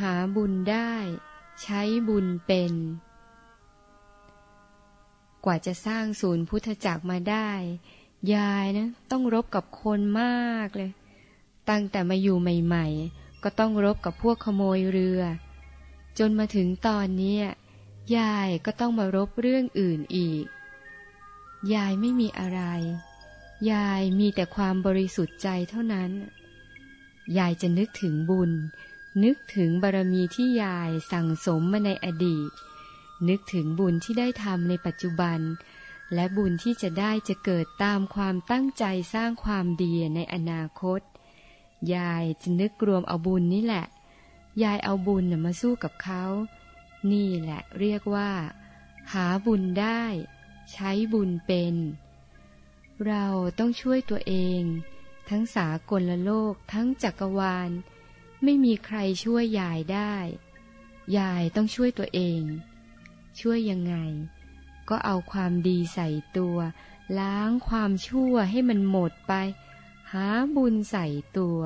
หาบุญได้ ใช้บุญเป็น กว่าจะสร้างศูนย์พุทธจักรมาได้ ยายนะต้องรบกับคนมากเลย ตั้งแต่มาอยู่ใหม่ๆ ก็ต้องรบกับพวกขโมยเรือ จนมาถึงตอนนี้ยายก็ต้องมารบเรื่องอื่นอีก ยายไม่มีอะไร ยายมีแต่ความบริสุทธิ์ใจเท่านั้น ยายจะนึกถึงบุญ นึกถึงบารมีที่ยายสั่งสมมาในอดีต นึกถึงบุญที่ได้ทำในปัจจุบัน และบุญที่จะได้จะเกิดตามความตั้งใจสร้างความดีในอนาคต ยายจะนึกรวมเอาบุญนี่แหละ ยายเอาบุญมาสู้กับเขา นี่แหละเรียกว่า หาบุญได้ ใช้บุญเป็น เราต้องช่วยตัวเอง ทั้งสากลโลกทั้งจักรวาล ไม่มีใครช่วยยายได้ ยายต้องช่วยตัวเอง ช่วยยังไง ก็เอาความดีใส่ตัว ล้างความชั่วให้มันหมดไป หาบุญใส่ตัว